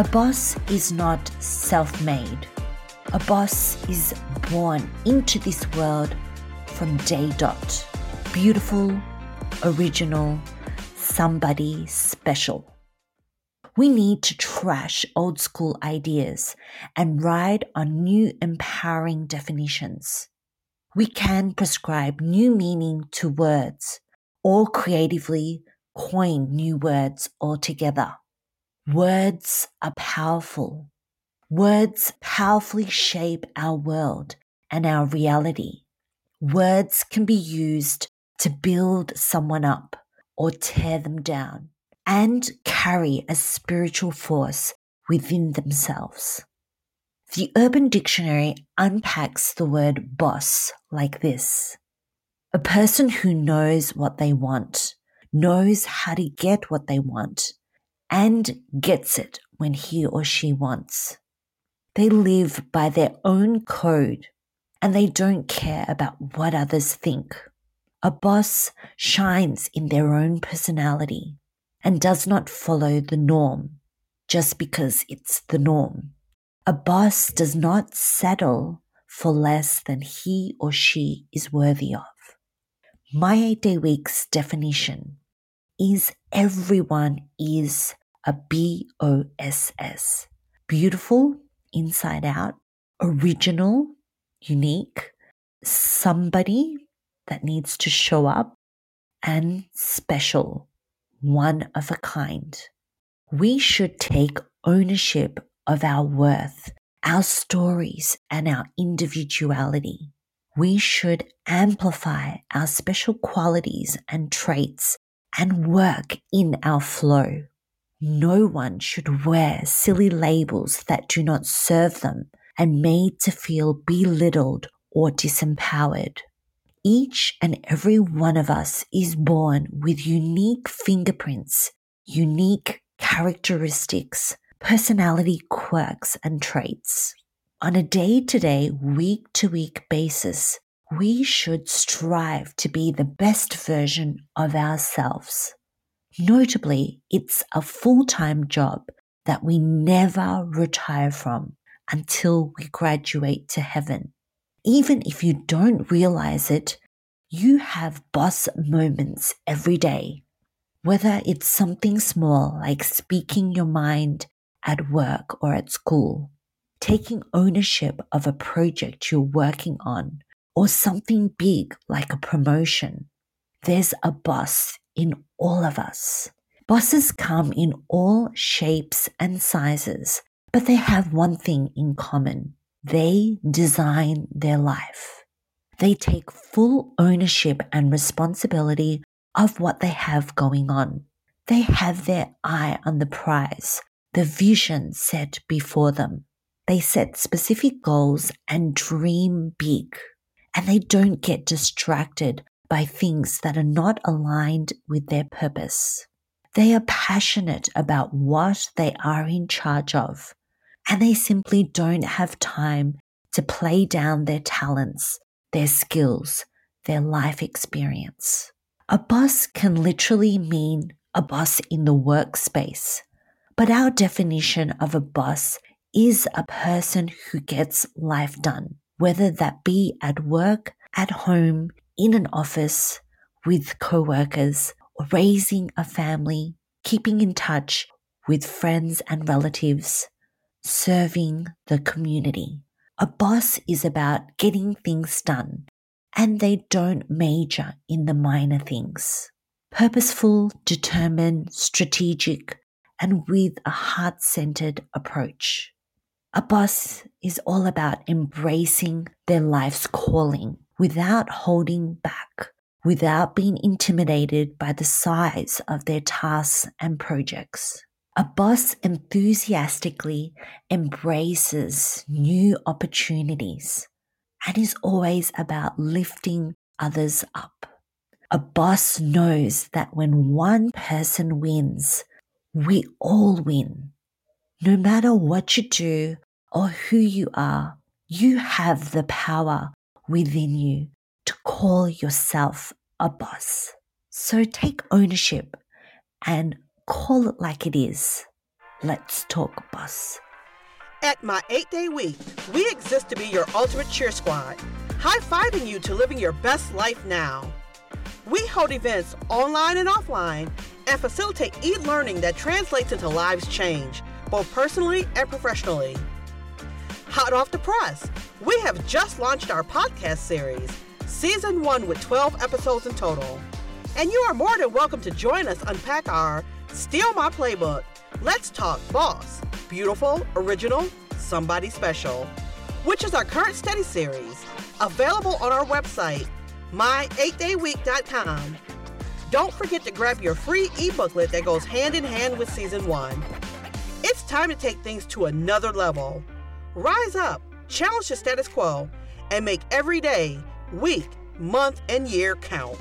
A boss is not self made. A boss is born into this world from day dot. Beautiful, original, somebody special. We need to trash old school ideas and ride on new empowering definitions. We can prescribe new meaning to words or creatively coin new words altogether. Words are powerful. Words powerfully shape our world and our reality. Words can be used to build someone up or tear them down and carry a spiritual force within themselves. The Urban Dictionary unpacks the word boss like this a person who knows what they want, knows how to get what they want, and gets it when he or she wants. They live by their own code and they don't care about what others think. A boss shines in their own personality and does not follow the norm just because it's the norm. A boss does not settle for less than he or she is worthy of. My eight day week's definition is everyone is a B O S S. Beautiful, inside out, original, unique, somebody that needs to show up, and special, one of a kind. We should take ownership of our worth, our stories, and our individuality. We should amplify our special qualities and traits and work in our flow. No one should wear silly labels that do not serve them and made to feel belittled or disempowered. Each and every one of us is born with unique fingerprints, unique characteristics, personality quirks, and traits. On a day to day, week to week basis, we should strive to be the best version of ourselves. Notably, it's a full time job that we never retire from until we graduate to heaven. Even if you don't realize it, you have boss moments every day. Whether it's something small like speaking your mind at work or at school, taking ownership of a project you're working on, or something big like a promotion. There's a boss in all of us. Bosses come in all shapes and sizes, but they have one thing in common. They design their life. They take full ownership and responsibility of what they have going on. They have their eye on the prize, the vision set before them. They set specific goals and dream big. And they don't get distracted by things that are not aligned with their purpose. They are passionate about what they are in charge of, and they simply don't have time to play down their talents, their skills, their life experience. A boss can literally mean a boss in the workspace, but our definition of a boss is a person who gets life done, whether that be at work, at home, in an office with co-workers, raising a family, keeping in touch with friends and relatives, serving the community. A boss is about getting things done and they don't major in the minor things. Purposeful, determined, strategic, and with a heart centered approach. A boss is all about embracing their life's calling without holding back, without being intimidated by the size of their tasks and projects. A boss enthusiastically embraces new opportunities and is always about lifting others up. A boss knows that when one person wins, we all win. No matter what you do or who you are, you have the power within you to call yourself a boss. So take ownership and call it like it is. Let's talk boss. At my eight day week, we exist to be your ultimate cheer squad, high fiving you to living your best life now. We hold events online and offline and facilitate e learning that translates into lives change, both personally and professionally. Hot off the press, we have just launched our podcast series, Season 1 with 12 episodes in total. And you are more than welcome to join us unpack our Steal My Playbook, Let's Talk Boss, Beautiful, Original, Somebody Special, which is our current study series, available on our website, my8dayweek.com. Don't forget to grab your free e-booklet that goes hand in hand with season one. It's time to take things to another level. Rise up, challenge the status quo, and make every day, week, month, and year count.